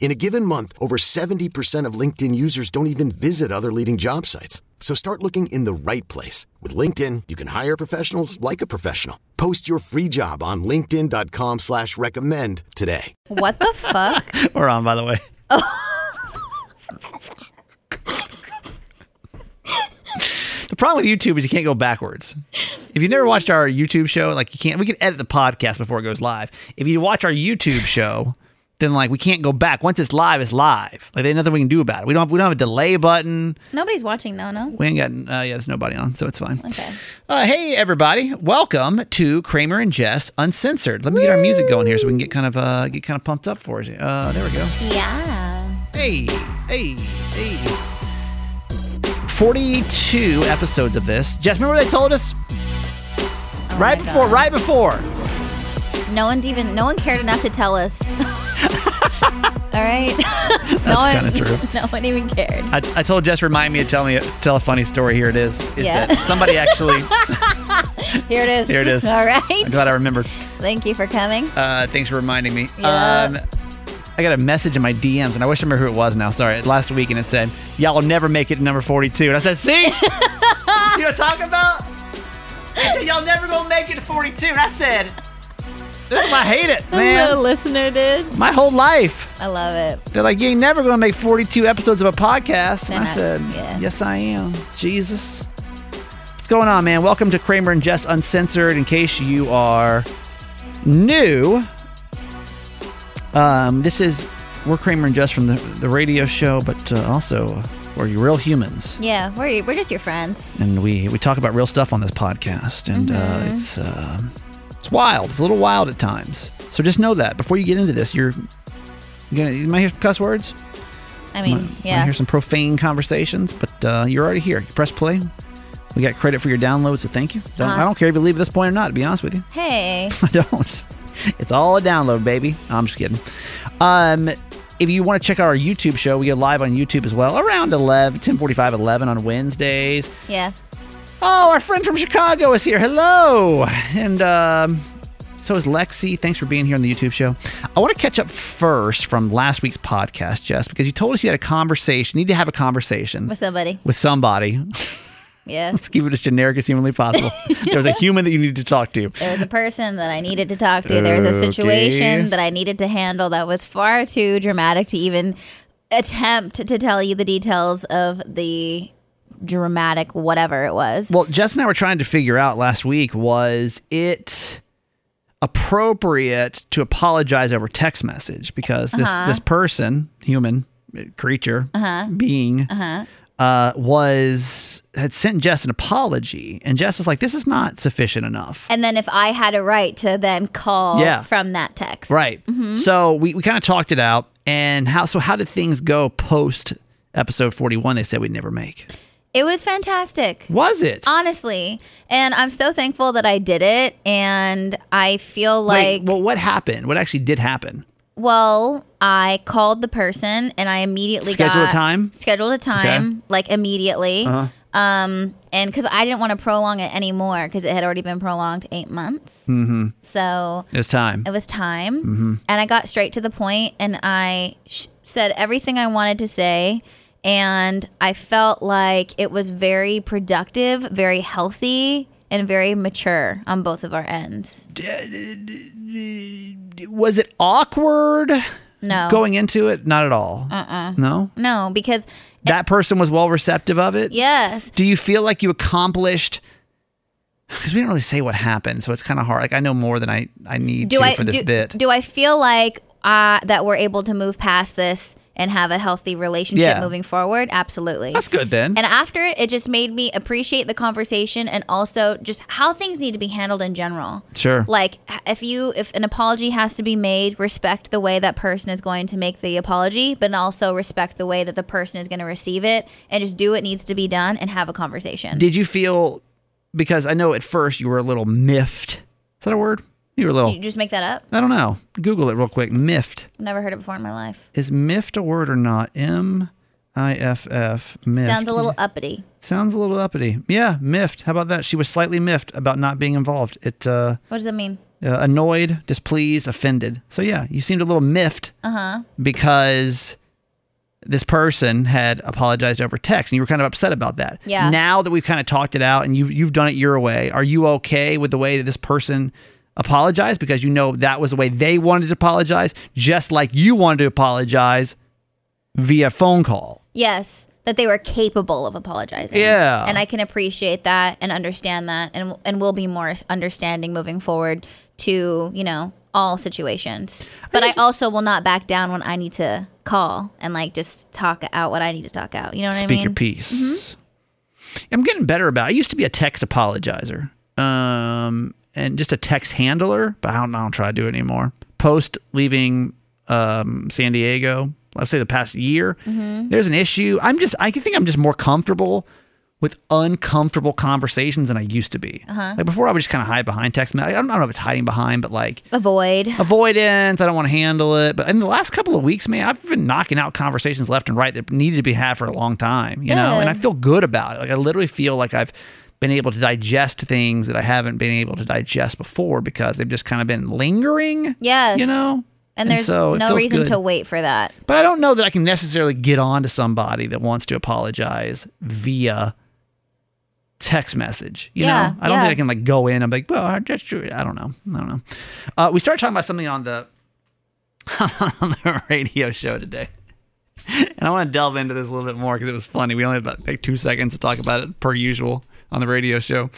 In a given month, over 70% of LinkedIn users don't even visit other leading job sites. So start looking in the right place. With LinkedIn, you can hire professionals like a professional. Post your free job on linkedin.com slash recommend today. What the fuck? We're on, by the way. Oh. the problem with YouTube is you can't go backwards. If you've never watched our YouTube show, like you can't, we can edit the podcast before it goes live. If you watch our YouTube show, then like we can't go back. Once it's live, it's live. Like there's nothing we can do about it. We don't have, we don't have a delay button. Nobody's watching, no, no. We ain't got uh, yeah, there's nobody on, so it's fine. Okay. Uh, hey everybody, welcome to Kramer and Jess Uncensored. Let me get our music going here so we can get kind of uh, get kind of pumped up for it. Uh, there we go. Yeah. Hey, hey, hey. 42 episodes of this. Jess, remember what they told us? Oh right before, God. right before. No one even, no one cared enough to tell us. All right. no That's one, kinda true. No one even cared. I, I told Jess, remind me to tell me tell a funny story. Here it is. Is Yeah. that somebody actually? Here it is. Here it is. All right. I'm glad I remembered. Thank you for coming. Uh, thanks for reminding me. Um, I got a message in my DMs, and I wish I remember who it was now. Sorry, last week, and it said, "Y'all will never make it to number 42." And I said, "See, see what I'm talking about?" I said, "Y'all never gonna make it to 42." And I said, "This is why I hate it, man. the listener did. My whole life." I love it. They're like, "You ain't never gonna make 42 episodes of a podcast." And I said, yeah. "Yes, I am." Jesus. What's going on, man? Welcome to Kramer and Jess Uncensored. In case you are new, um, this is we're Kramer and Jess from the, the radio show, but uh, also we're real humans, Yeah, we're we're just your friends. and we we talk about real stuff on this podcast, and uh, Mm-hmm. it's uh, it's wild. It's a little wild at times. So just know that before you get into this, you're you gonna you might hear some cuss words. I mean, Might- might yeah. hear some profane conversations, but uh, you're already here. You press play. We got credit for your download, so thank you. Don't, Uh-huh. I don't care if you leave at this point or not. To be honest with you, Hey. I don't. It's all a download, baby. I'm just kidding. Um, if you want to check out our YouTube show, we go live on YouTube as well around 11, 10 11 on Wednesdays. Yeah. Oh, our friend from Chicago is here. Hello. And um, so is Lexi. Thanks for being here on the YouTube show. I want to catch up first from last week's podcast, Jess, because you told us you had a conversation. You need to have a conversation With somebody. with somebody. Yeah. Let's keep it as generic as humanly possible. there was a human that you needed to talk to. There was a person that I needed to talk to. There was a Okay. situation that I needed to handle that was far too dramatic to even attempt to tell you the details of the dramatic whatever it was. Well, Jess and I were trying to figure out last week was it appropriate to apologize over text message because this Uh-huh. this person, human creature, being, uh, was had sent Jess an apology, and Jess is like, "This is not sufficient enough." and then if I had a right to then call Yeah. from that text. Right. So we, we kind of talked it out, and how so? How did things go post episode forty one? They said we'd never make. It was fantastic. Was it? Honestly. And I'm so thankful that I did it. And I feel like Wait, well, what happened? What actually did happen? Well, I called the person and I immediately Scheduled a time? Scheduled a time, like immediately. Uh-huh. Um, and because I didn't want to prolong it anymore because it had already been prolonged eight months. Mm-hmm. So It was time. it was time, Mm-hmm. and I got straight to the point, and I sh- said everything I wanted to say, and I felt like it was very productive, very healthy, and very mature on both of our ends. was it awkward No, going into it? Not at all. Uh-uh. No? no, because That person was well receptive of it? yes, Do you feel like you accomplished because we didn't really say what happened, so it's kind of hard. Like I know more than I I need do to I for this do, bit. do I feel like uh, that we're able to move past this and have a healthy relationship Yeah. moving forward? Absolutely. That's good then. And after it, it just made me appreciate the conversation and also just how things need to be handled in general. Sure. Like if you if an apology has to be made, respect the way that person is going to make the apology, but also respect the way that the person is going to receive it and just do what needs to be done and have a conversation. Did you feel because I know at first you were a little miffed. Is that a word? You were a little. you just make that up? I don't know. Google it real quick. Miffed. Never heard it before in my life. Is miffed a word or not? M I F F. Miffed. Sounds a little uppity. Sounds a little uppity. Yeah, miffed. How about that? She was slightly miffed about not being involved. It uh, What does that mean? uh, annoyed, displeased, offended. So yeah, you seemed a little miffed Uh-huh. because this person had apologized over text, and you were kind of upset about that. Yeah. Now that we've kind of talked it out, and you've, you've done it your way, are you okay with the way that this person apologized because you know that was the way they wanted to apologize, just like you wanted to apologize via phone call? Yes, that they were capable of apologizing. Yeah. and I can appreciate that and understand that, and and will be more understanding moving forward to you know all situations. But I also will not back down when I need to call and like just talk out what I need to talk out. You know what I mean? Speak your piece. I'm getting better about. It. I used to be a text apologizer, um, and just a text handler, but I don't, I don't try to do it anymore. Post leaving um, San Diego, let's say the past year, there's an issue. I'm just, I think I'm just more comfortable with uncomfortable conversations than I used to be. Like before, I would just kind of hide behind text. I don't, I don't know if it's hiding behind, but like Avoid. avoidance. I don't want to handle it. But in the last couple of weeks, man, I've been knocking out conversations left and right that needed to be had for a long time, you know, and I feel good about it. Like I literally feel like I've been able to digest things that I haven't been able to digest before because they've just kind of been lingering. Yes. You know? And there's so no reason good. to wait for that. But I don't know that I can necessarily get on to somebody that wants to apologize via text message. You Yeah, know, I don't yeah. think I can like go in and be like, well, that's true. I don't know. I don't know. Uh, we started talking about something on the on the radio show today. And I want to delve into this a little bit more because it was funny. We only had about like two seconds to talk about it per usual on the radio show.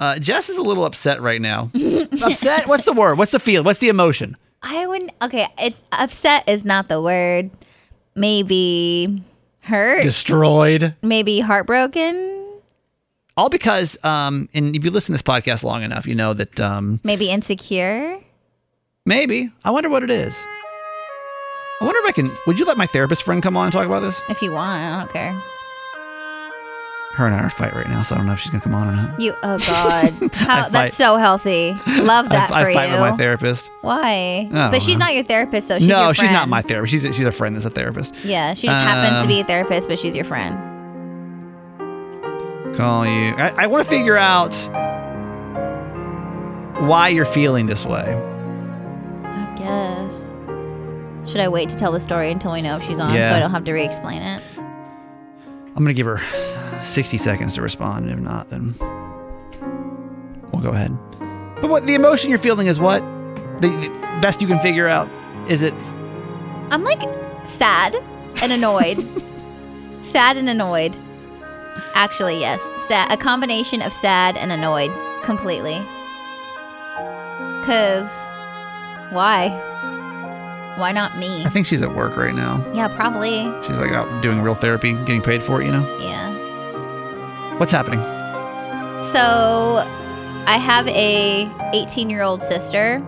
Uh, Jess is a little upset right now. upset? What's the word? What's the feel? What's the emotion? I wouldn't. Okay, it's upset is not the word. Maybe hurt. Destroyed. maybe heartbroken. All because, um, and if you listen to this podcast long enough, you know that um, Maybe insecure. maybe. I wonder what it is. I wonder if I can. Would you let my therapist friend come on and talk about this? If you want, I don't care. Her and I are fighting right now, so I don't know if she's gonna come on or not. You. Oh God. How? that's so healthy. Love that I, for I fight you. with my therapist. Why? I But she's know. not your therapist, though. She's no, she's not my therapist. She's a, she's a friend that's a therapist. Yeah, she just happens to Um, be a therapist, but she's your friend. Call you. I, I want to figure out why you're feeling this way. I guess. Should I wait to tell the story until we know if she's on, so I don't have to re-explain it? I'm gonna give her 60 seconds to respond. And if not, then we'll go ahead. But what the emotion you're feeling is what? The the best you can figure out is it I'm like sad and annoyed. sad and annoyed. Actually, yes. Sad, a combination of sad and annoyed completely. Cuz why? Why not me? I think she's at work right now. Yeah, probably. She's like out doing real therapy, getting paid for it, you know? Yeah. What's happening? So, I have a 18-year-old sister.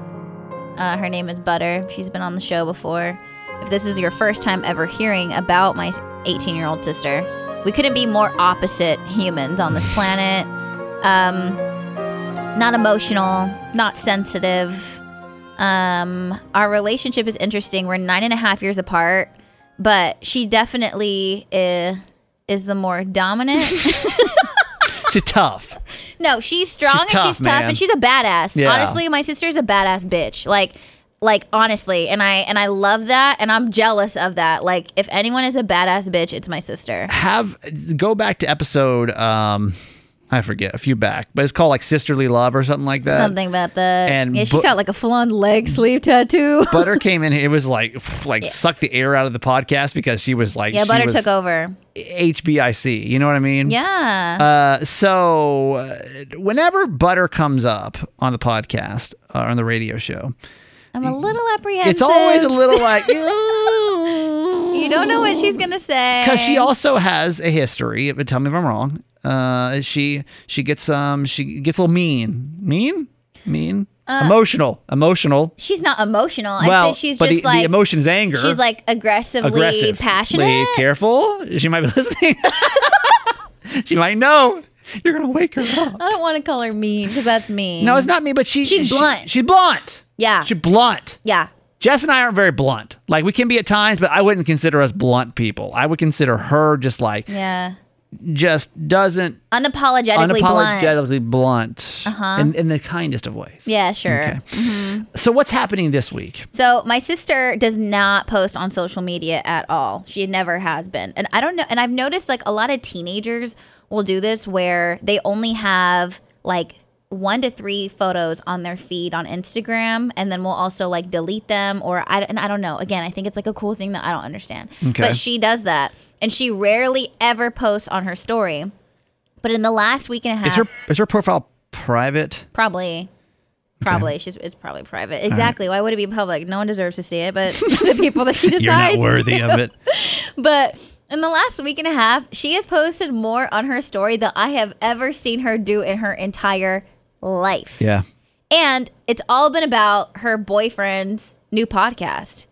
Uh, her name is Butter. She's been on the show before. If this is your first time ever hearing about my 18-year-old sister, we couldn't be more opposite humans on this planet. Um, not emotional, not sensitive. Um, our relationship is interesting. We're nine and a half years apart, but she definitely is, is the more dominant. She's tough. No, she's strong She's and tough, she's tough man. and she's a badass. Yeah. Honestly, my sister's a badass bitch. Like like honestly, and I and I love that and I'm jealous of that. Like if anyone is a badass bitch, it's my sister. Have go back to episode um I forget a few back, but it's called like Sisterly Love or something like that. Something about that. and yeah. She bu- got like a full on leg sleeve tattoo. Butter came in. It was like like sucked the air out of the podcast because she was like yeah, Butter took over. HBIC. You know what I mean? Yeah. Uh, so uh, whenever Butter comes up on the podcast or on the radio show, I'm a little apprehensive. it's always a little like You don't know what she's gonna say. because she also has a history. But tell me if I'm wrong. Uh, she she gets um she gets a little mean, mean, mean, emotional, emotional. she's not emotional. Uh, I well, say she's but just the, like the emotion is anger. she's like aggressively aggressive, passionate. Careful. She might be listening. she might know. You're gonna wake her up. I don't want to call her mean because that's mean. No, it's not me, but she She's she- blunt. she's blunt. Yeah. She's blunt. Yeah. Jess and I aren't very blunt. Like we can be at times, but I wouldn't consider us blunt people. I would consider her just like Yeah. Just doesn't Unapologetically, blunt. unapologetically blunt, uh-huh. in, in the kindest of ways. Yeah, sure. Okay. So what's happening this week? So my sister does not post on social media at all. She never has been. And I don't know and I've noticed like a lot of teenagers will do this where they only have like one to three photos on their feed on Instagram and then we'll also like delete them or I and I don't know. Again, I think it's like a cool thing that I don't understand. Okay. But she does that and she rarely ever posts on her story. But in the last week and a half Is her is her profile private? Probably. Probably. She's it's probably private. Exactly. Why would it be public? No one deserves to see it, but the people that she decides. You're not to. worthy of it. But in the last week and a half, she has posted more on her story than I have ever seen her do in her entire life. Yeah. And it's all been about her boyfriend's new podcast.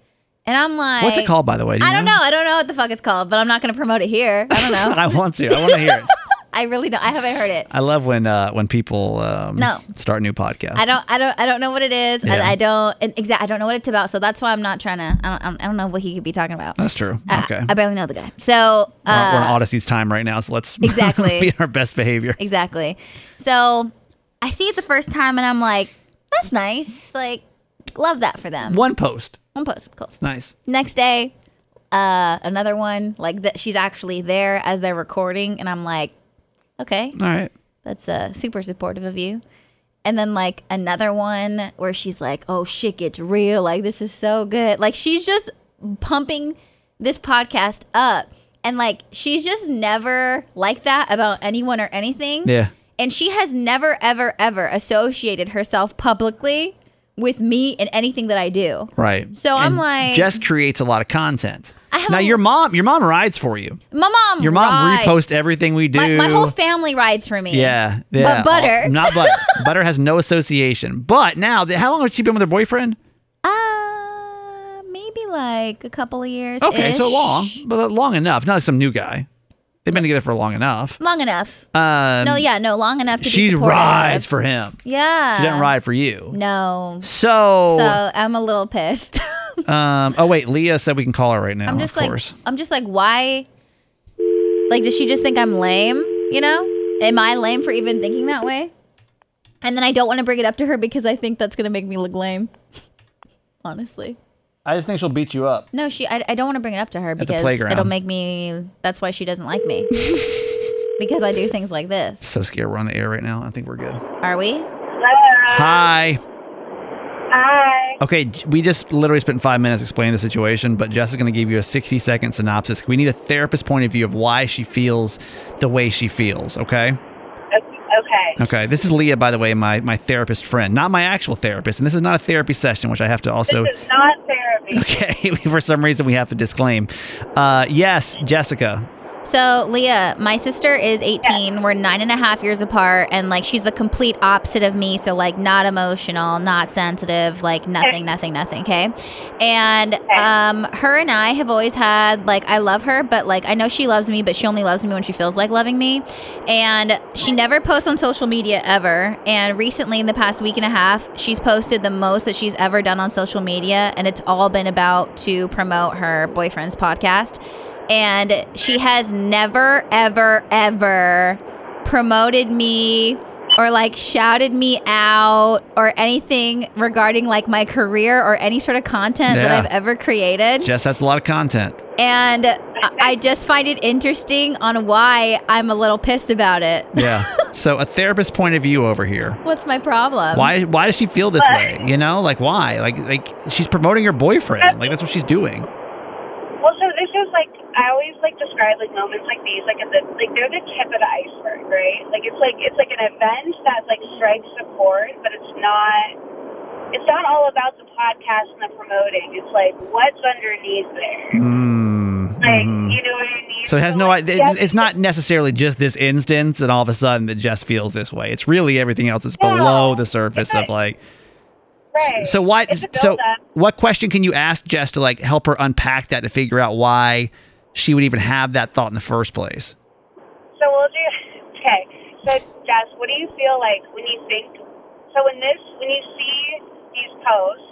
And I'm like What's it called, by the way? Do I don't know. I don't know what the fuck it's called, but I'm not going to promote it here. I don't know. I want to. I want to hear it. I really don't. I haven't heard it. I love when uh, when people um, No. start new podcasts. I don't, I don't, I don't know what it is, Yeah. I don't, and exact, I don't know what it's about. So that's why I'm not trying to. I don't, I don't, know what he could be talking about. That's true. Okay. I, barely know the guy. So we're, on- we're on uh, Odyssey's time right now, so let's Exactly. be our best behavior. exactly. So I see it the first time, and I'm like, that's nice. Like, love that for them. One post. One post, cool. Nice. Next day, uh, another one like that. She's actually there as they're recording, and I'm like, okay, All right. That's uh, super supportive of you. And then like another one where she's like, "Oh shit, gets real. Like this is so good." Like she's just pumping this podcast up, and like she's just never like that about anyone or anything. Yeah. And she has never, ever, ever associated herself publicly with me and anything that I do. Right. So I'm like- Jess creates a lot of content. I have now a- your mom, your mom rides for you. My mom, Your mom rides. reposts everything we do. My, my whole family rides for me. Yeah, yeah. But butter. All- not butter. butter has no association. But now, how long has she been with her boyfriend? Uh, maybe like a couple of years. Okay, so long, but long enough. Not like some new guy. They've been together for long enough. Long enough. Um, no, yeah, no, long enough to she rides for him. Yeah. She doesn't ride for you. No. So, So I'm a little pissed. um, oh wait, Leah said we can call her right now. I'm just of like, course. I'm just like, why? Like, does she just think I'm lame? You know? Am I lame for even thinking that way? And then I don't want to bring it up to her because I think that's gonna make me look lame. Honestly. I just think she'll beat you up. No, she. I, I don't want to bring it up to her because playground. it'll make me. That's why she doesn't like me. because I do things like this. So scared we're on the air right now. I think we're good. Are we? Hi. Hi. Okay, j- we just literally spent five minutes explaining the situation, but Jess is going to give you a 60 second synopsis. We need a therapist point of view of why she feels the way she feels, okay? Okay. Okay, this is Leah, by the way, my, my therapist friend, not my actual therapist. And this is not a therapy session, which I have to also. This is not therapy. Okay, for some reason we have to disclaim. Uh, yes, Jessica. So, Leah, my sister is 18. We're nine and a half years apart, and like she's the complete opposite of me. So, like, not emotional, not sensitive, like nothing, nothing, nothing. Okay. And um, her and I have always had like I love her, but like I know she loves me, but she only loves me when she feels like loving me. And she never posts on social media ever. And recently, in the past week and a half, she's posted the most that she's ever done on social media, and it's all been about to promote her boyfriend's podcast and she has never ever ever promoted me or like shouted me out or anything regarding like my career or any sort of content that I've ever created. Jess, that's a lot of content. And I I just find it interesting on why I'm a little pissed about it. Yeah. So a therapist point of view over here. What's my problem? Why why does she feel this way? You know, like why? Like like she's promoting her boyfriend. Like that's what she's doing. Well, so this is like I always like describe like moments like these like at the like they're the tip of the iceberg, right? Like it's like it's like an event that like strikes a chord, but it's not. It's not all about the podcast and the promoting. It's like what's underneath there. Mm, Like you know what I mean? So it has no like, It's, it's not necessarily just this instance, and all of a sudden that Jess feels this way. It's really everything else that's below the surface of like. right. So why? A So what question can you ask Jess to like help her unpack that to figure out why she would even have that thought in the first place? So we'll do. Okay. So Jess, what do you feel like when you think? So when this, when you see these posts,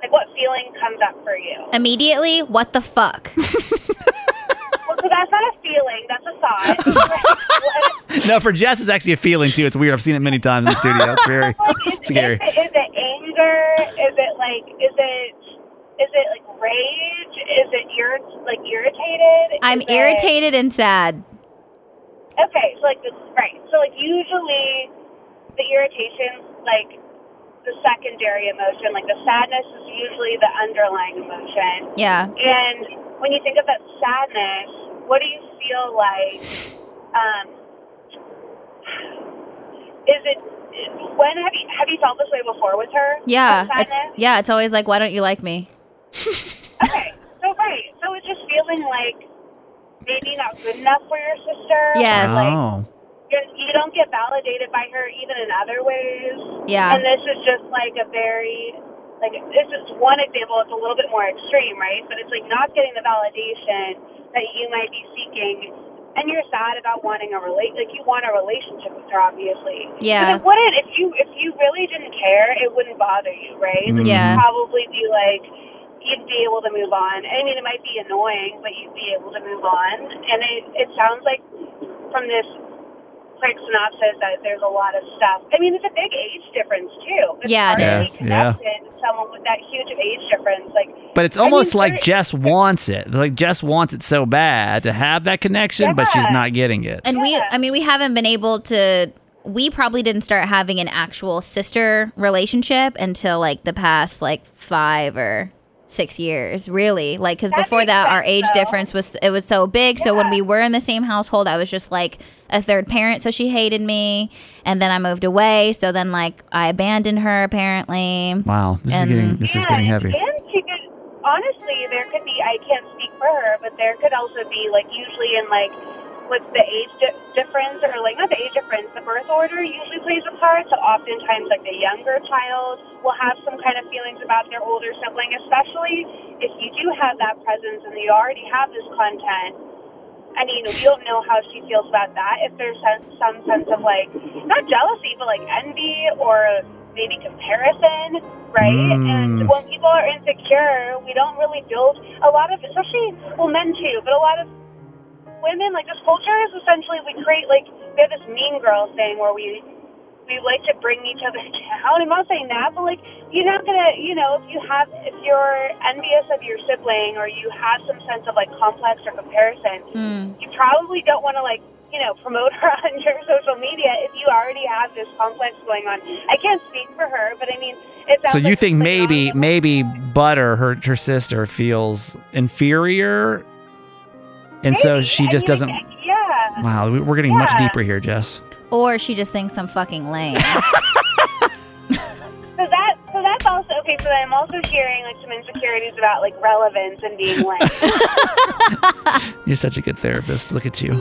like what feeling comes up for you? Immediately, what the fuck? Well, so that's not a feeling. That's a thought. No, for Jess, it's actually a feeling too. It's weird. I've seen it many times in the studio. It's very like, is, scary. Is it, is it anger? Is it like? Is it? Is it like rage? Is it like irritated? I'm Is it- irritated and sad. Okay, so like this, right. So like usually the irritation's like the secondary emotion. Like the sadness is usually the underlying emotion. Yeah. And when you think of that sadness, what do you feel like? Um, is it when have you have you felt this way before with her? Yeah. It's yeah, it's always like, why don't you like me? Okay, so right, so it's just feeling like maybe not good enough for your sister. Yes. Like Oh. you're, you don't get validated by her even in other ways. Yeah. And this is just like a very, like, this is one example. It's a little bit more extreme, right? But it's like not getting the validation that you might be seeking. And you're sad about wanting a relate, like you want a relationship with her, obviously. Yeah. But it wouldn't if you if you really didn't care, it wouldn't bother you, right? Like, Yeah. You'd probably be like, you'd be able to move on. I mean, it might be annoying, but you'd be able to move on. And it it sounds like from this quick synopsis that there's a lot of stuff. I mean, it's a big age difference too. It's Yeah, it hard to Yes, connected someone with that huge of age difference. Like, But it's I mean, almost like Jess wants it. Like Jess wants it so bad to have that connection, but she's not getting it. And we, I mean, we haven't been able to. We probably didn't start having an actual sister relationship until like the past like five or six years, really. Like, because before makes that, our age though. difference was it was so big. So when we were in the same household, I was just like a third parent, so she hated me. And then I moved away, so then like I abandoned her apparently. wow, this And- is getting this is getting heavy. And she could, honestly, there could be. I can't speak for her, but there could also be like usually in like with the age di- difference or like not the age difference, the birth order usually plays a part. So oftentimes, like the younger child will have some kind of feelings about their older sibling, especially if you do have that presence and you already have this content. You know, we don't know how she feels about that. If there's some sense of like not jealousy, but like envy or maybe comparison, right? Mm. And when people are insecure, we don't really build a lot of, especially well, men too, but a lot of women, like this culture is essentially we create like we have this mean girl thing where we we like to bring each other down. I'm not saying that, but like you're not gonna, you know, if you have if you're envious of your sibling or you have some sense of like complex or comparison, Mm. you probably don't want to like you know promote her on your social media if you already have this complex going on. I can't speak for her, but I mean, it So you like think maybe maybe Butter, her her sister, feels inferior, and so Maybe. she I just mean, doesn't. Yeah. Wow, we- we're getting much deeper here, Jess. Or she just thinks I'm fucking lame. So that so that's also okay. So then I'm also hearing like some insecurities about like relevance and being like, You're such a good therapist. Look at you.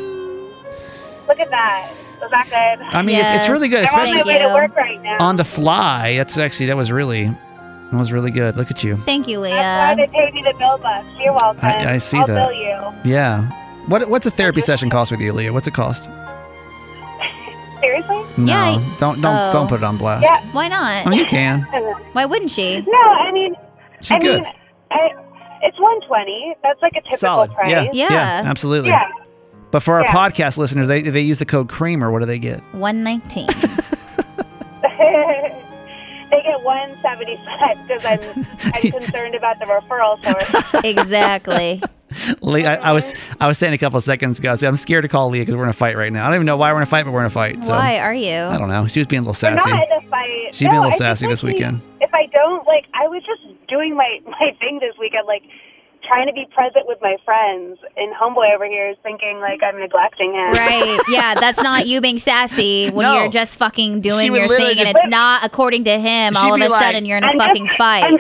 look at that. Was that good? I mean, it's, it's really good, Yes. I'm on my especially way to work right now. on the fly. That's actually that was really that was really good. Look at you. Thank you, Leah. That's why Leah. they paid me the bill bucks. You're welcome. I- I see I'll that. Bill. Yeah. What what's a therapy session cost with you, Leah? What's it cost? Seriously? No, Yeah, don't don't oh. don't put it on blast. Yeah. Why not? I mean, you can. Why wouldn't she? No, I mean, She's I good. mean, I, it's 120. That's like a typical Solid. price. Yeah. Yeah. absolutely. Yeah. But for our Yeah. podcast listeners, they they use the code Kramer. What do they get? 119. they get 175 because I'm I'm concerned about the referral source. exactly. Leah, I, I was I was saying a couple of seconds ago. So I'm scared to call Leah because we're in a fight right now. I don't even know why we're in a fight, but we're in a fight. So Why are you? I don't know. She was being a little We're sassy. not in a fight. She'd be a little I sassy this weekend. If I don't like, I was just doing my my thing this weekend, like trying to be present with my friends. And homeboy over here is thinking like I'm neglecting him. Right. Yeah, that's not you being sassy when No. you're just fucking doing your thing and it's not according to him. All of a like- sudden you're in a I'm fucking just, fight.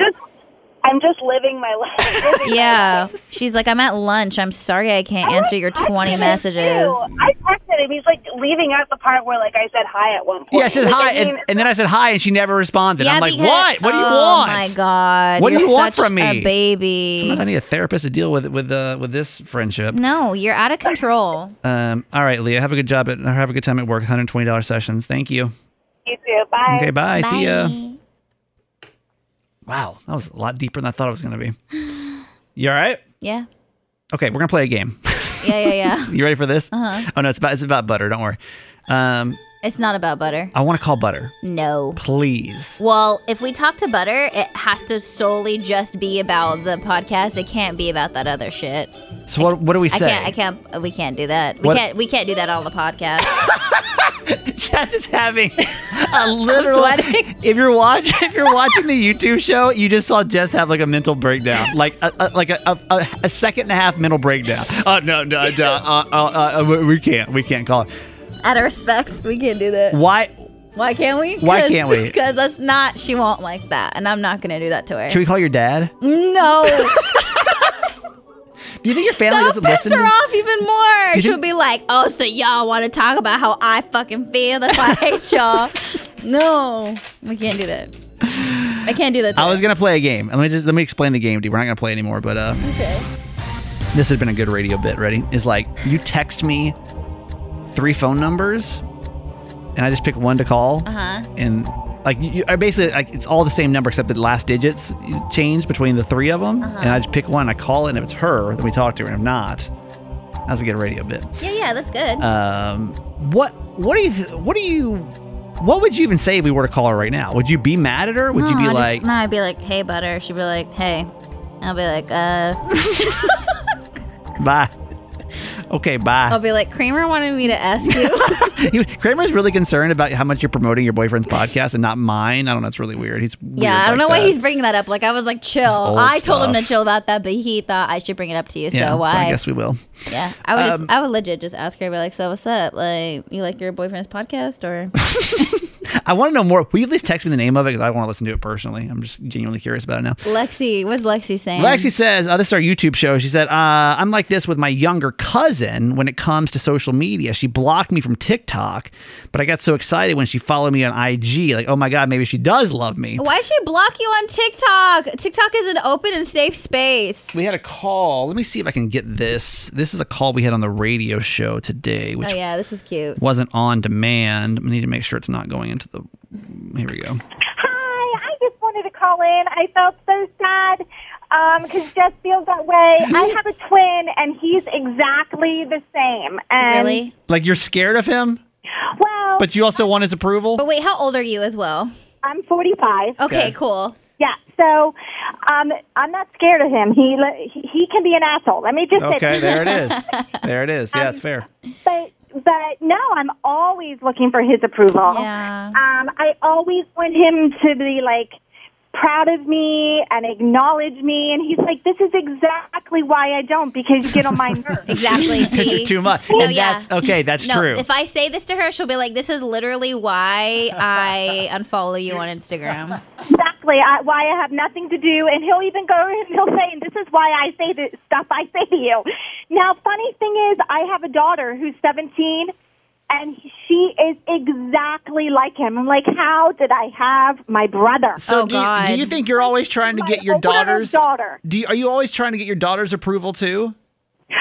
I'm just living my life. Living my yeah. life. She's like, I'm at lunch. I'm sorry I can't answer your 20 messages. too. I texted him. He's like leaving out the part where like I said hi at one point. Yeah, she said Like, hi, I mean, and, and then I said hi, and she never responded. Yeah, I'm like, because- what? What do you oh want? Oh my god! What do you're you want from me? A baby. Sometimes I need a therapist to deal with with uh, with this friendship. no, you're out of control. Um, all right, Leah, have a good job at have a good time at work. $120 sessions. Thank you. you too. Bye. Okay, bye. See ya. Wow, that was a lot deeper than I thought it was going to be. You all right? Yeah. Okay, we're gonna play a game. Yeah, yeah, yeah. you ready for this? Uh-huh. Oh no, it's about it's about butter. Don't worry. Um, It's not about butter. I want to call butter, No. please. Well, if we talk to Butter, it has to solely just be about the podcast. It can't be about that other shit. So what what do we I say? can't. I can't. We can't do that. We What- can't. We can't do that on the podcast. Jess is having a literal. If you're watching, if you're watching the YouTube show, you just saw Jess have like a mental breakdown, like a, a like a, a, a, second and a half mental breakdown. Oh no, no, no uh, uh, uh, we- we can't, we can't call it. Out of respect, we can't do that. Why? Why can't we? Why can't we? Because that's not. She won't like that, and I'm not gonna do that to her. Should we call your dad? no. Do you think your family That'll doesn't piss listen? her to- off even more. She'll think- be like, "Oh, so y'all want to talk about how I fucking feel? That's why I hate y'all." no, we can't do that. I can't do that. To I her. was gonna play a game. Let me just let me explain the game to you. We're not gonna play anymore, but uh, Okay. this has been a good radio bit. Ready? Is like you text me three phone numbers, and I just pick one to call, Uh huh. and like you, I basically like it's all the same number except the last digits change between the three of them, Uh-huh. and I just pick one. I call it, and if it's her, then we talk to her, and if not, that's a good radio bit. Yeah, yeah, that's good. Um, what what do you th- what do you what would you even say if we were to call her right now? Would you be mad at her? Would you be I just- like, no, I'd be like, "Hey, butter." She'd be like, "Hey." I'll be like, "Uh." bye? Okay, bye. I'll be like, "Kramer wanted me to ask you." Kramer's really concerned about how much you're promoting your boyfriend's podcast and not mine. I don't know. It's really weird. He's weird yeah, I don't like know why he's bringing that up. Like, I was like, "Chill." I told him to chill about that, but he thought I should bring it up to you. Yeah, so why? I guess we will. Yeah, I would. Um, just, I would legit just ask her, be like, "So what's up? Like, you like your boyfriend's podcast, or I want to know more. Will you at least text me the name of it because I want to listen to it personally. I'm just genuinely curious about it now. Lexi? What's Lexi saying? Lexi says, uh, this is our YouTube show. She said, uh, I'm like this with my younger cousin when it comes to social media. She blocked me from TikTok, but I got so excited when she followed me on IG. Like, oh my God, maybe she does love me. Why did she block you on TikTok? TikTok is an open and safe space. We had a call. Let me see if I can get this. This is a call we had on the radio show today, which Oh yeah, this was cute. wasn't on demand. I need to make sure it's not going into the. Here we go. Hi, I just wanted to call in. I felt so sad because Jess feels that way. I have a twin, and he's exactly the same. And Really? Like, you're scared of him, Well, but you also want his approval? But wait, how old are you as well? I'm 45. Okay, Okay. cool. Yeah, so um, I'm not scared of him. He he he can be an asshole. Let me just say. Okay, there it is. There it is. Yeah, it's fair. But but no, I'm always looking for his approval. Yeah. Um, I always want him to be like proud of me and acknowledge me, and he's like, "This is exactly why I don't because you get on my nerves." Exactly. Because See, you're too much. No, and yeah. that's okay. That's no, true. if I say this to her, she'll be like, "This is literally why I unfollow you on Instagram." exactly I, why I have nothing to do, and he'll even go and he'll say, and "This is why I say the stuff I say to you." Now, funny thing is, I have a daughter who's 17. And she is exactly like him. I'm like, how did I have my brother? so Oh, do, you, do you think you're always trying to get your daughter's? daughter. Do you, are you always trying to get your daughter's approval too?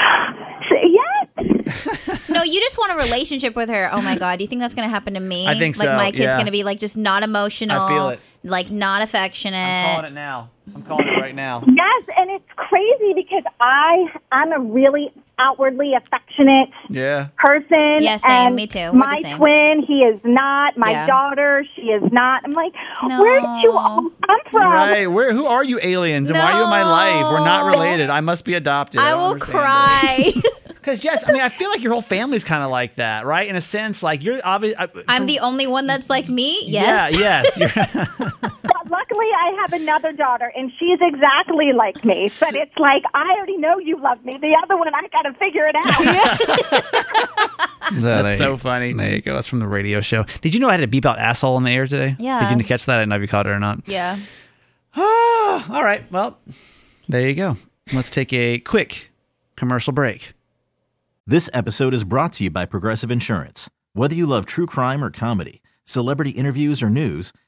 Yes. No, you just want a relationship with her. Oh my god, do you think that's gonna happen to me? I think like so, my kid's yeah. gonna be like just not emotional. I feel it. Like not affectionate. I'm calling it now. I'm calling it right now. Yes, and it's crazy because I I'm a really outwardly affectionate Yeah. person. Yeah, same. And Me too. We're the my same. twin, he is not. My Yeah. daughter, she is not. I'm like, where did you all No. come from? Right. Where? Who are you, aliens? And why are you in my life? We're not related. I must be adopted. I will cry. Because yes, I mean, I feel like your whole family's kind of like that, right? In a sense, like you're obviously. Uh, I'm the only one that's like me. Yes. Yeah. Yes. You're, But luckily, I have another daughter, and she's exactly like me. But it's like, I already know you love me. The other one, I got to figure it out. That's so funny. There you go. That's from the radio show. Did you know I had a beep out asshole on the air today? Yeah. Did you catch that? I don't know if you caught it or not. Yeah. Ah, all right. Well, there you go. Let's take a quick commercial break. This episode is brought to you by Progressive Insurance. Whether you love true crime or comedy, celebrity interviews or news,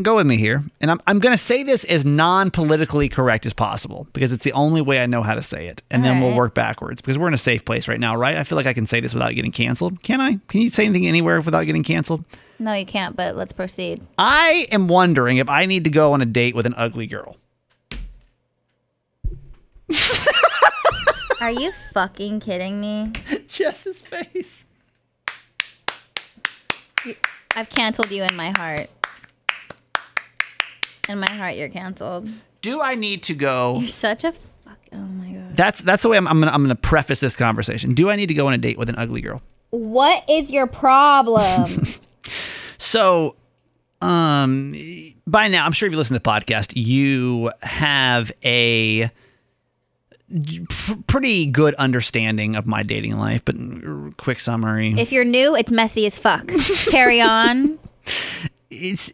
Go with me here, and I'm I'm going to say this as non-politically correct as possible because it's the only way I know how to say it, and then we'll work backwards because we're in a safe place right now, right? I feel like I can say this without getting canceled. Can I? Can you say anything anywhere without getting canceled? No, you can't, but let's proceed. I am wondering if I need to go on a date with an ugly girl. Are you fucking kidding me? Jess's face. I've canceled you in my heart. In my heart, you're canceled. Do I need to go? You're such a fuck. Oh my god. That's that's the way I'm, I'm gonna I'm gonna preface this conversation. Do I need to go on a date with an ugly girl? What is your problem? So, um, by now, I'm sure if you listen to the podcast, you have a pretty good understanding of my dating life. But quick summary: if you're new, it's messy as fuck. Carry on. it's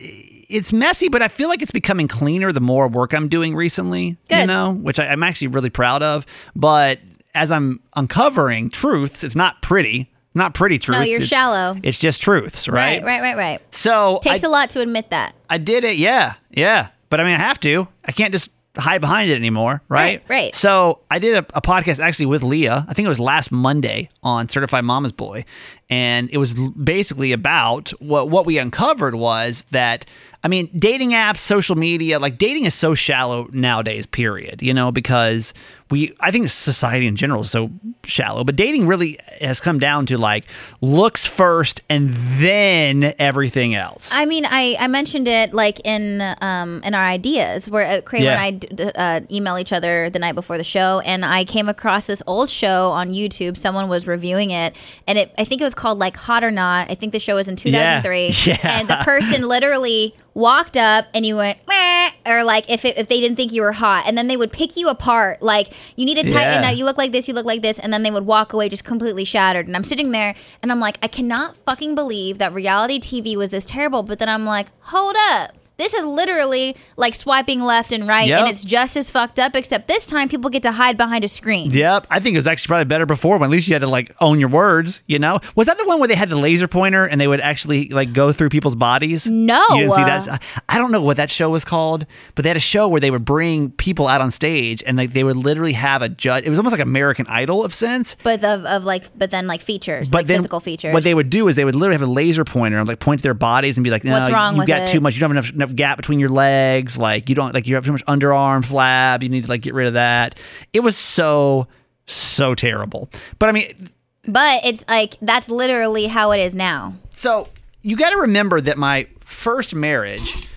it's messy, but I feel like it's becoming cleaner the more work I'm doing recently. Good. You know, which I, I'm actually really proud of. But as I'm uncovering truths, it's not pretty. Not pretty truths. No, you're it's- shallow. It's just truths, right? Right, right, right, right. So Takes I- a lot to admit that. I did it. Yeah. Yeah. But I mean, I have to. I can't just hide behind it anymore. Right. Right, right. So I did a, a podcast actually with Leah. I think it was last Monday on Certified Mama's Boy. And it was basically about what, what we uncovered was that, I mean, dating apps, social media, like dating is so shallow nowadays, period, you know, because we, I think society in general is so shallow, but dating really has come down to like looks first and then everything else. I mean, I, I mentioned it like in um in our ideas where uh, Kramer Yeah. and I uh, email each other the night before the show, and I came across this old show on YouTube. Someone was reviewing it, and it I think it was called like Hot or Not. I think the show was in 2003, Yeah. and the person literally walked up and you went Meh, or like if it, if they didn't think you were hot, and then they would pick you apart. Like you need to tighten Yeah. up. You look like this. You look like this, and then they would walk away just completely shattered. And I'm sitting there, and I'm like, I cannot fucking believe that reality TV was this terrible. But then I'm like, hold up. This is literally like swiping left and right, Yep. and it's just as fucked up. Except this time, people get to hide behind a screen. Yep, I think it was actually probably better before, when at least you had to like own your words. You know, was that the one where they had the laser pointer and they would actually like go through people's bodies? No. you didn't see that. I don't know what that show was called, but they had a show where they would bring people out on stage and like they would literally have a judge. It was almost like American Idol of sense. But of, of like, but then like features, But like then physical features. what they would do is they would literally have a laser pointer and like point to their bodies and be like, "No, What's wrong you got it?" too much. You don't have enough, enough gap between your legs. Like you don't like you have too much underarm flab. You need to like get rid of that." It was so so terrible. But I mean, But it's like that's literally how it is now. so you got to remember that my first marriage,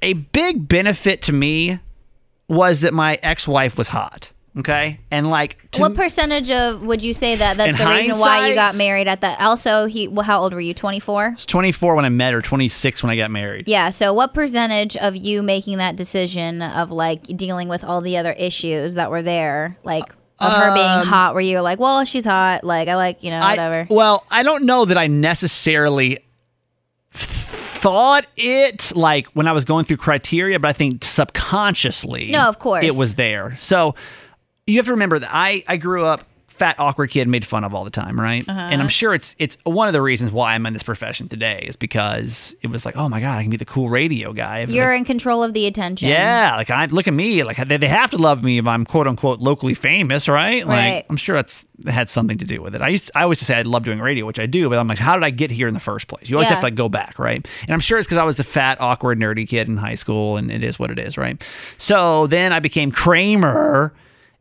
a big benefit to me was that my ex-wife was hot. Okay, and like what percentage of would you say that that's the reason why you got married at that? Also, he well, how old were you? Twenty four. I was 24 when I met her, 26 when I got married. Yeah. So, what percentage of you making that decision of like dealing with all the other issues that were there, like of her being Um, hot, were you like, well, she's hot, like I like, you know, whatever. I, well, I don't know that I necessarily thought it like when I was going through criteria, but I think subconsciously, No, of course. it was there. So you have to remember that I I grew up fat awkward kid made fun of all the time right Uh-huh. and i'm sure it's it's one of the reasons why i'm in this profession today is because it was like oh my god i can be the cool radio guy If, You're like, in control of the attention. yeah like i look at me like they, they have to love me if i'm quote unquote locally famous right like Right. i'm sure that's had something to do with it i used i always just say i love doing radio which i do but i'm like how did i get here in the first place you always Yeah. have to like go back right and i'm sure it's because i was the fat awkward nerdy kid in high school and it is what it is right so then i became kramer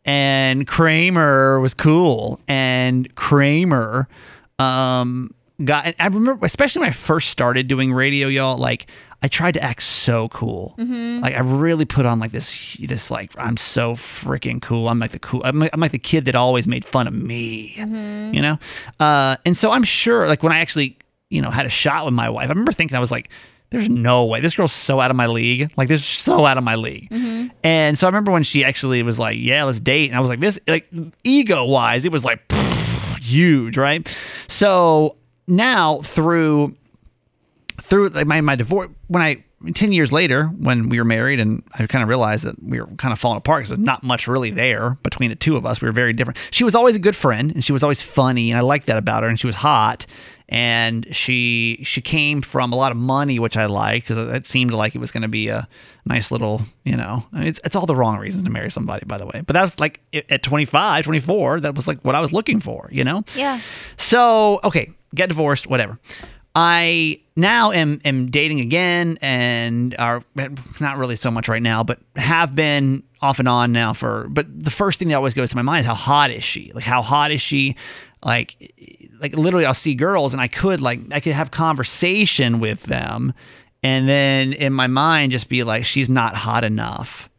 and kramer was cool. And kramer um got and i remember especially when i first started doing radio y'all like i tried to act so cool. Like i really put on like this this like i'm so freaking cool. I'm like the cool i'm like, I'm like the kid that always made fun of me you know? Uh and so i'm sure like when i actually you know had a shot with my wife i remember thinking i was like there's no way. This girl's so out of my league. Like this is so out of my league. Mm-hmm. And so i remember when she actually was like yeah let's date. And i was like this like ego wise it was like huge right? So now through through like my, my divorce when i 10 years later when we were married and i kind of realized that we were kind of falling apart because there's not much really there between the two of us. We were very different. She was always a good friend and she was always funny and i liked that about her and she was hot and she she came from a lot of money which i liked because it seemed like it was going to be a nice little you know I mean, it's, it's all the wrong reasons to marry somebody by the way but that was like at 25 24 that was like what i was looking for you know Yeah. so, okay, get divorced, whatever. I now am am dating again and are not really so much right now, but have been off and on now for but the first thing that always goes to my mind is how hot is she? Like how hot is she? Like like literally I'll see girls and I could like I could have conversation with them and then in my mind just be like she's not hot enough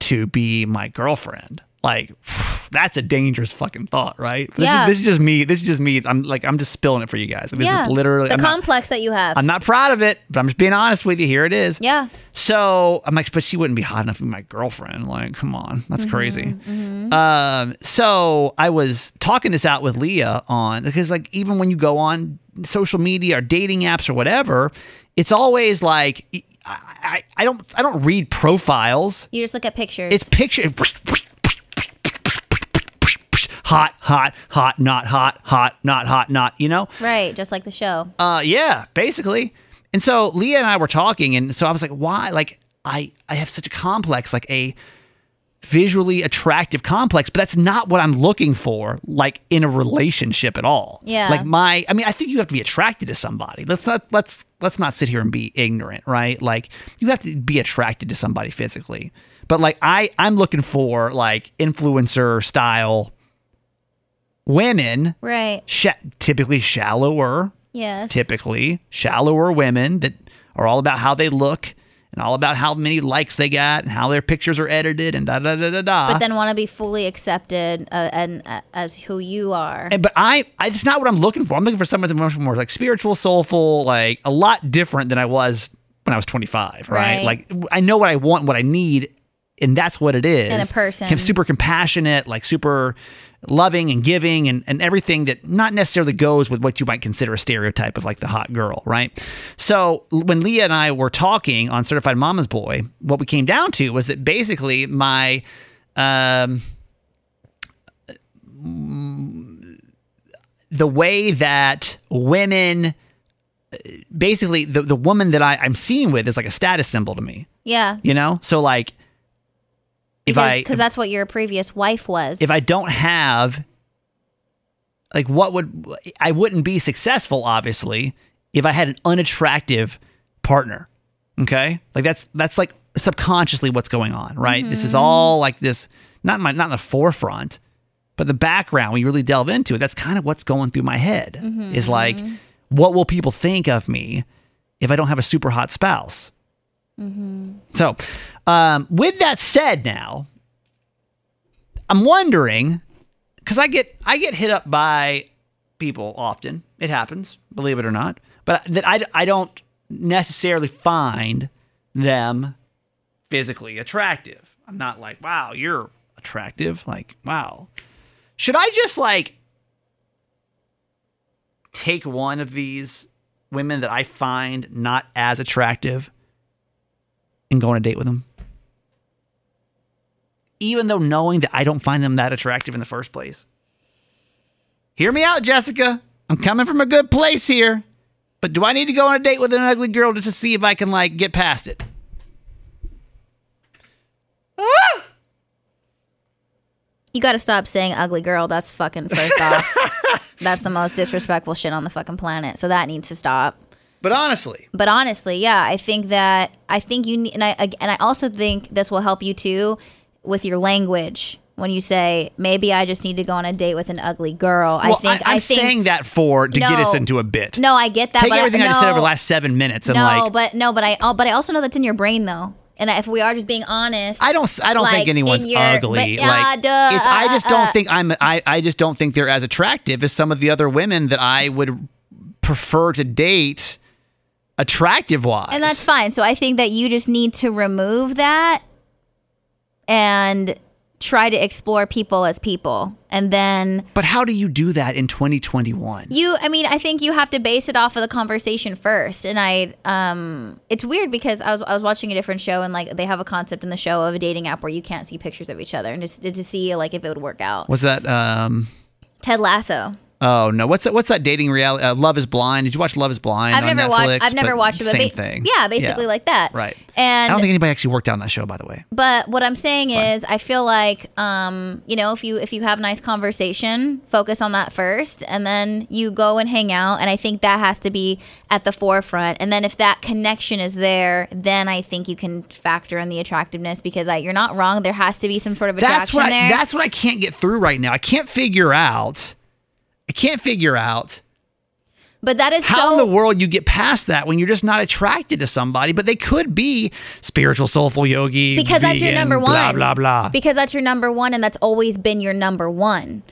to be my girlfriend. Like that's a dangerous fucking thought, right? This, Yeah. is, this is just me. This is just me. I'm like I'm just spilling it for you guys. This yeah. is literally the I'm not, complex that you have. I'm not proud of it, but I'm just being honest with you. Here it is. yeah. So I'm like, but she wouldn't be hot enough to be my girlfriend. Like, come on, that's crazy. Mm-hmm. Um, so I was talking this out with Leah on because like even when you go on social media or dating apps or whatever, it's always like I, I, I don't I don't read profiles. You just look at pictures. It's picture hot, hot, hot, not hot, hot, not hot, not, you know? right, just like the show. Uh yeah, basically. And so Leah and I were talking and so I was like, why? Like I I have such a complex, like a visually attractive complex, but that's not what I'm looking for, like in a relationship at all. Yeah. Like my I mean, I think you have to be attracted to somebody. Let's not let's let's not sit here and be ignorant, right? Like you have to be attracted to somebody physically. But like I I'm looking for like influencer style women, Right. sh- typically shallower, Yes. typically shallower women that are all about how they look and all about how many likes they got and how their pictures are edited and da da da da da. But then want to be fully accepted uh, and uh, as who you are. And- but I, I, it's not what I'm looking for. I'm looking for someone that's much more like spiritual, soulful, like a lot different than I was when I was 25. Right? Right. Like I know what I want, what I need and that's what it is. In a person. Super compassionate, like super loving and giving and, and everything that not necessarily goes with what you might consider a stereotype of like the hot girl, right? So when Leah and I were talking on Certified Mama's Boy, what we came down to was that basically my um the way that women basically the, the woman that I, I'm seeing with is like a status symbol to me. Yeah. You know? So like if Because I cause that's what your previous wife was. if I don't have like what would I wouldn't be successful obviously if I had an unattractive partner. Okay? Like that's that's like subconsciously what's going on, right? This is mm-hmm. all like this not my not in the forefront, but the background when you really delve into it, that's kind of what's going through my head. Is like mm-hmm. what will people think of me if I don't have a super hot spouse? So, um, with that said, now I'm wondering because I get I get hit up by people often. It happens, believe it or not. But that I I don't necessarily find them physically attractive. I'm not like, wow, you're attractive. Like, wow. Should I just like take one of these women that I find not as attractive and go on a date with them? Even though knowing that I don't find them that attractive in the first place. Hear me out, Jessica. I'm coming from a good place here. But do I need to go on a date with an ugly girl just to see if I can like get past it? Ah! you got to stop saying ugly girl. That's fucking first off. That's the most disrespectful shit on the fucking planet. So that needs to stop. But honestly, But honestly, yeah, I think that I think you need, and I and I also think this will help you too with your language when you say maybe I just need to go on a date with an ugly girl. I think I, am I think saying that for to get us into a bit. no, I get that. Take but everything I, I, no, just said over the last seven minutes and no, like but no, but I oh, but I also know that's in your brain though. And if we are just being honest, I don't. I don't like, think anyone's your- ugly. but, like uh, duh, it's. I just uh, don't uh, think I'm. I. I just don't think they're as attractive as some of the other women that I would prefer to date, attractive wise. And that's fine. So I think that you just need to remove that and try to explore people as people. And then But how do you do that in 2021? you I mean, I think you have to base it off of the conversation first. And I um it's weird because I was I was watching a different show and like they have a concept in the show of a dating app where you can't see pictures of each other and just to see like if it would work out. Was that? Um. Ted Lasso. Oh no. What's that? What's that dating reality? Uh, Love Is Blind. Did you watch Love Is Blind? I've on never Netflix? watched I've never But watched it Same ba- thing. Yeah, basically like that. Right. And I don't think anybody actually worked out on that show, by the way. But what I'm saying is, I feel like, um, you know, if you if you have nice conversation, focus on that first, and then you go and hang out. And I think that has to be at the forefront. And then if that connection is there, then I think you can factor in the attractiveness because I, you're not wrong. There has to be some sort of attraction That's what. I, there. that's what I can't get through right now. I can't figure out. I can't figure out but that is how so in the world you get past that when you're just not attracted to somebody, but they could be spiritual, soulful yogi. because that's your number one. Blah blah blah. Because that's your number one, and that's always been your number one.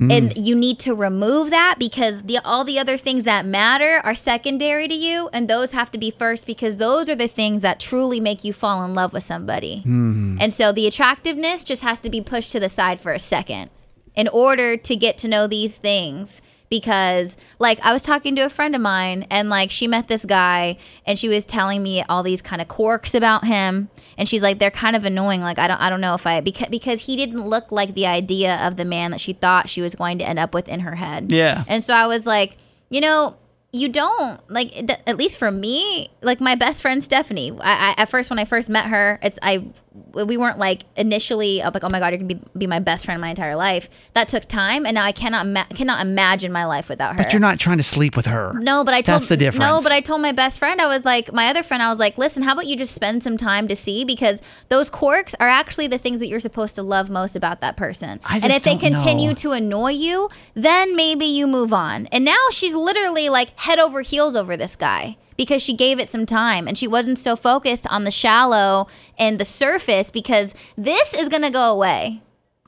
Mm. And you need to remove that because the all the other things that matter are secondary to you, and those have to be first because those are the things that truly make you fall in love with somebody. Mm. And so the attractiveness just has to be pushed to the side for a second in order to get to know these things because like I was talking to a friend of mine and like she met this guy and she was telling me all these kind of quirks about him and she's like they're kind of annoying like I don't I don't know if I because because he didn't look like the idea of the man that she thought she was going to end up with in her head. Yeah. And so I was like, you know, you don't like at least for me like my best friend stephanie I, I at first when i first met her it's i we weren't like initially like oh my god you're gonna be, be my best friend my entire life that took time and now i cannot ma- cannot imagine my life without her But you're not trying to sleep with her. no, but I told That's the difference. No, but I told my best friend I was like my other friend I was like, "Listen, how about you just spend some time to see because those quirks are actually the things that you're supposed to love most about that person. And if they continue know. to annoy you, then maybe you move on." And now she's literally like head over heels over this guy because she gave it some time and she wasn't so focused on the shallow and the surface because this is going to go away.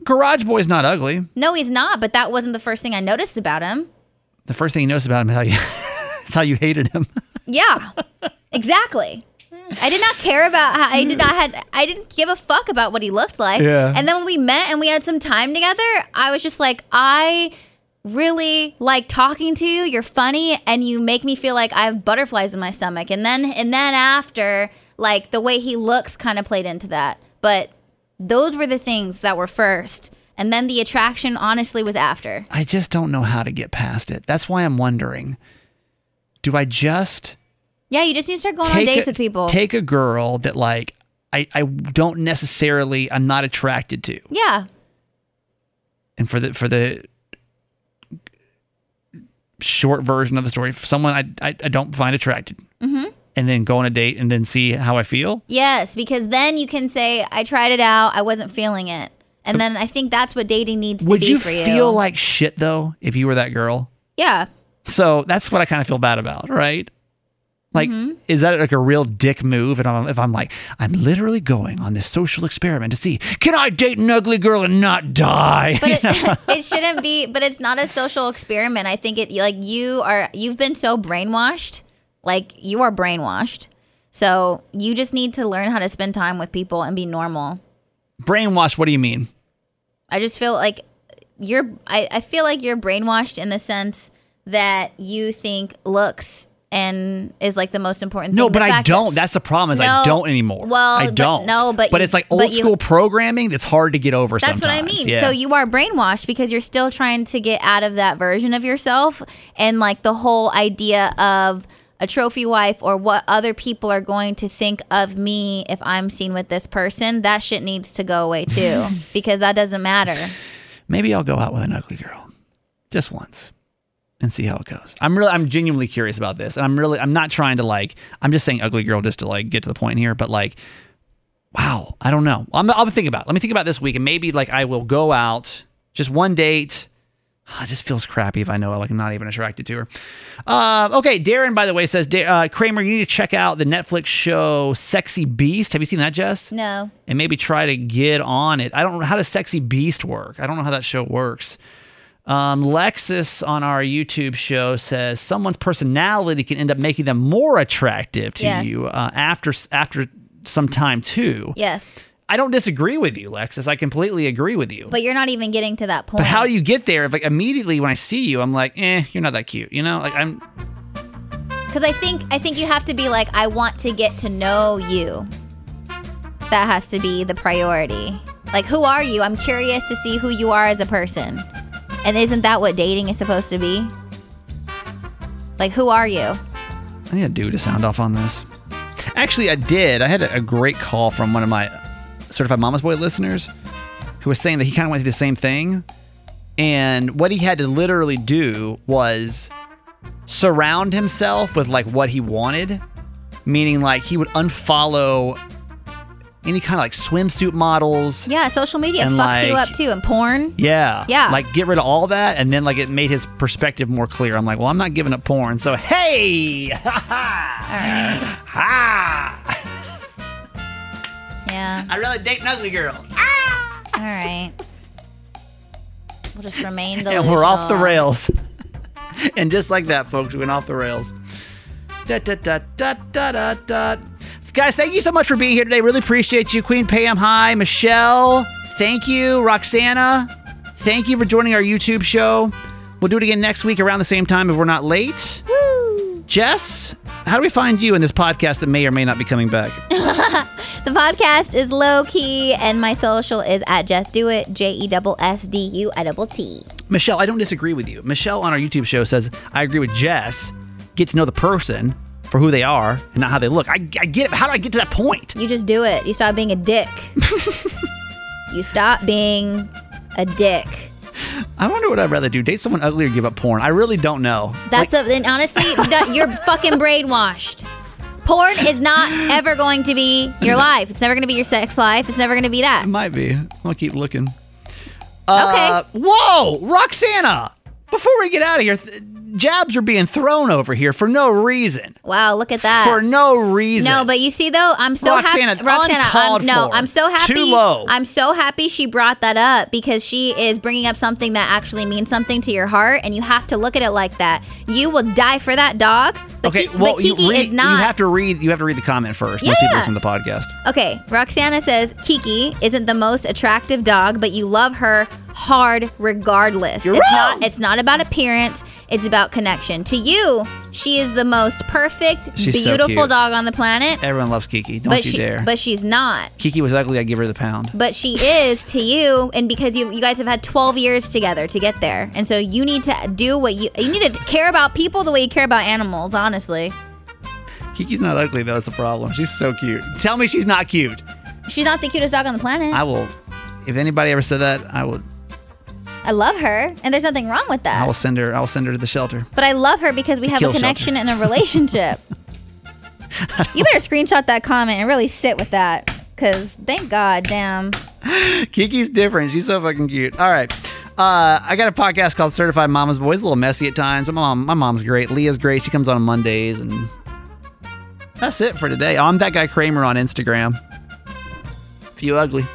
Garage Boy's not ugly. No, he's not, but that wasn't the first thing I noticed about him. The first thing you notice about him is how you, is how you hated him. Yeah. exactly. I did not care about how I did not had I didn't give a fuck about what he looked like. Yeah. And then when we met and we had some time together, I was just like, I really like talking to you. You're funny and you make me feel like I have butterflies in my stomach. And then and then after, like the way he looks kind of played into that. But those were the things that were first. And then the attraction honestly was after. I just don't know how to get past it. That's why I'm wondering do I just Yeah, you just need to start going on dates a, with people. take a girl that like I, I don't necessarily I'm not attracted to yeah. and for the for the short version of the story for someone I I, I don't find attracted Mhm. and then go on a date and then see how I feel Yes, because then you can say, I tried it out, I wasn't feeling it. And then I think that's what dating needs to would be you for you. feel like shit though if you were that girl yeah. so that's what I kind of feel bad about right like Mm-hmm. is that like a real dick move and I'm, if I'm like I'm literally going on this social experiment to see can I date an ugly girl and not die But it, it shouldn't be, but it's not a social experiment. I think it, like, you are, you've been so brainwashed. Like, you are brainwashed. So you just need to learn how to spend time with people and be normal. Brainwashed. what do you mean I just feel like you're I, I feel like you're brainwashed in the sense that you think looks and is like the most important No, thing. The but I don't. That's the problem is I don't anymore. well, I don't. no, but but you- it's like old you- school programming that's hard to get over. That's what I mean. Yeah. So you are brainwashed because you're still trying to get out of that version of yourself and like the whole idea of a trophy wife or what other people are going to think of me if I'm seen with this person. That shit needs to go away too because that doesn't matter. maybe I'll go out with an ugly girl, just once, and see how it goes. I'm really, I'm genuinely curious about this, and I'm really, I'm not trying to like, I'm just saying ugly girl just to like get to the point here, but like, wow, I don't know. I'm, I'll think about. It. Let me think about this week, and maybe like I will go out just one date. It just feels crappy if I know like I'm not even attracted to her. Uh, okay, Darren, by the way, says uh, Kramer, you need to check out the Netflix show Sexy Beast. Have you seen that, Jess? No. and maybe try to get on it. I don't know how does Sexy Beast work. I don't know how that show works. Um, Lexus on our YouTube show says someone's personality can end up making them more attractive to Yes. you uh, after after some time too. Yes. I don't disagree with you, Lexus. I completely agree with you. But you're not even getting to that point. But how do you get there? If like immediately when I see you, I'm like, eh, you're not that cute. You know, like I'm. Because I think I think you have to be like, I want to get to know you. That has to be the priority. Like, who are you? I'm curious to see who you are as a person. And isn't that what dating is supposed to be? Like, who are you? I need a dude to sound off on this. Actually, I did. I had a, great call from one of my certified mama's boy listeners who was saying that he kind of went through the same thing. And what he had to literally do was surround himself with like what he wanted, meaning like he would unfollow any kind of like swimsuit models. Yeah, social media fucks you up too, and porn. Yeah. Yeah. Like get rid of all that and then like it made his perspective more clear. I'm like, well, I'm not giving up porn. So hey. ha. Ha, ha. Yeah. I'd rather date an ugly girl. Ah! All right. We'll just remain delusional. And we're off the rails. and just like that, folks, we went off the rails. Da, da, da, da, da, da, da. Guys, thank you so much for being here today. Really appreciate you. Queen Pam, hi. Michelle, thank you. Roxana, thank you for joining our YouTube show. We'll do it again next week around the same time if we're not late. Woo. Jess, how do we find you in this podcast that may or may not be coming back? The podcast is low key, and my social is at Jess Do It, J E double S D U I double T. Michelle, I don't disagree with you. Michelle on our YouTube show says, I agree with Jess. Get to know the person for who they are and not how they look. I, I get it. but How do I get to that point? You just do it. You stop being a dick. you stop being a dick. I wonder what I'd rather do date someone ugly or give up porn. I really don't know. That's a, and honestly, you're fucking brainwashed. Porn is not ever going to be your life. It's never going to be your sex life. It's never going to be that. It might be. I'll keep looking. Uh, Whoa, Roxana. Before we get out of here, th- jabs are being thrown over here for no reason. Wow, look at that. For no reason. No, but you see though, I'm so Roxana, happy. Roxana, I'm, no, for. I'm so happy. Too low. I'm so happy she brought that up because she is bringing up something that actually means something to your heart, and you have to look at it like that. You will die for that dog, but, okay, Ki- well, but Kiki read, is not. you have to read. You have to read the comment first. Most people Yeah. listen to the podcast. Okay, Roxana says Kiki isn't the most attractive dog, but you love her hard regardless. You're it's wrong. not it's not about appearance, it's about connection. To you, she is the most perfect, She's so beautiful cute. dog on the planet. Everyone loves Kiki. Don't but you she dare. but she's not. Kiki was ugly. I give her the pound. But she is to you, and because you you guys have had 12 years together to get there, and so you need to do what you you need to care about people the way you care about animals. Honestly, Kiki's not ugly though. That's the problem. She's so cute. Tell me she's not cute. she's not the cutest dog on the planet. I will. If anybody ever said that, I would. I love her, and there's nothing wrong with that. I will send her. I will send her to the shelter. But I love her because we have a connection and a relationship. you better screenshot that comment and really sit with that. Cause thank God, damn. Kiki's different. She's so fucking cute. All right. Uh, I got a podcast called Certified Mama's Boys. A little messy at times, but my mom, my mom's great. Leah's great. She comes on Mondays, and that's it for today. I'm that guy Kramer on Instagram. If you ugly,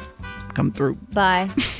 come through. Bye.